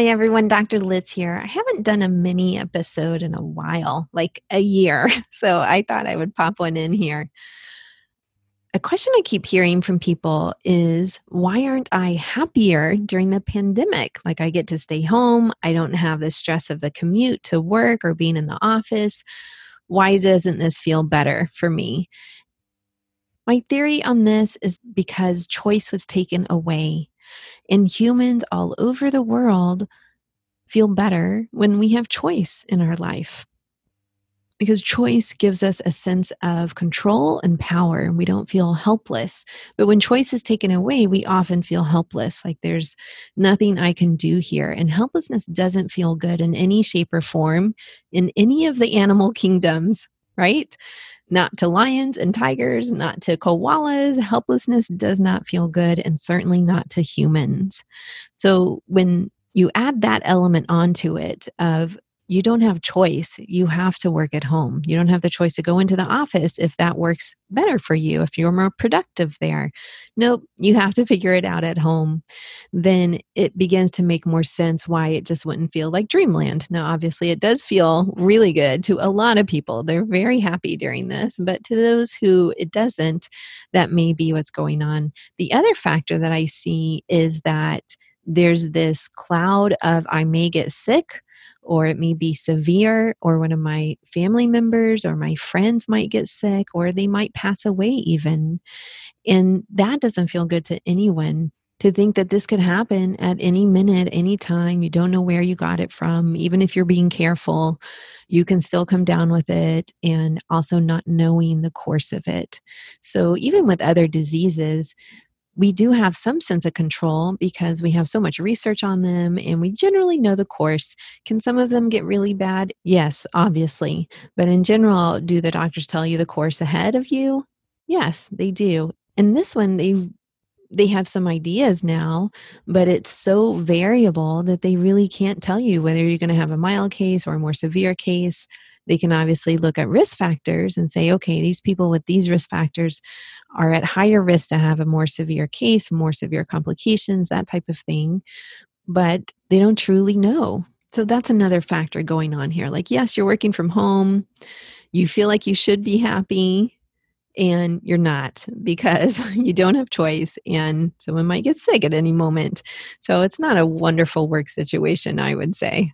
Hi, everyone. Dr. Liz here. I haven't done a mini episode in a while, like a year. So I thought I would pop one in here. A question I keep hearing from people is why aren't I happier during the pandemic? Like, I get to stay home. I don't have the stress of the commute to work or being in the office. Why doesn't this feel better for me? My theory on this is because choice was taken away and humans all over the world feel better when we have choice in our life. Because choice gives us a sense of control and power. We don't feel helpless. But when choice is taken away, we often feel helpless, like there's nothing I can do here. And helplessness doesn't feel good in any shape or form in any of the animal kingdoms, right? Not to lions and tigers, not to koalas. Helplessness does not feel good, and certainly not to humans. So when you add that element onto it of you don't have choice. You have to work at home. You don't have the choice to go into the office if that works better for you, if you're more productive there. Nope, you have to figure it out at home. Then it begins to make more sense why it just wouldn't feel like dreamland. Now, obviously, it does feel really good to a lot of people. They're very happy during this, but to those who it doesn't, that may be what's going on. The other factor that I see is that there's this cloud of I may get sick or it may be severe, or one of my family members or my friends might get sick, or they might pass away, even. And that doesn't feel good to anyone to think that this could happen at any minute, any time. You don't know where you got it from. Even if you're being careful, you can still come down with it and also not knowing the course of it. So, even with other diseases, we do have some sense of control because we have so much research on them and we generally know the course. Can some of them get really bad? Yes, obviously. But in general, do the doctors tell you the course ahead of you? Yes, they do. And this one, they they have some ideas now, but it's so variable that they really can't tell you whether you're going to have a mild case or a more severe case they can obviously look at risk factors and say, okay, these people with these risk factors are at higher risk to have a more severe case, more severe complications, that type of thing. But they don't truly know. So that's another factor going on here. Like, yes, you're working from home, you feel like you should be happy, and you're not because you don't have choice and someone might get sick at any moment. So it's not a wonderful work situation, I would say.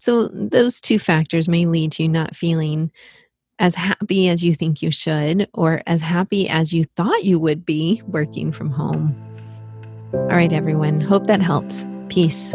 So, those two factors may lead to you not feeling as happy as you think you should or as happy as you thought you would be working from home. All right, everyone. Hope that helps. Peace.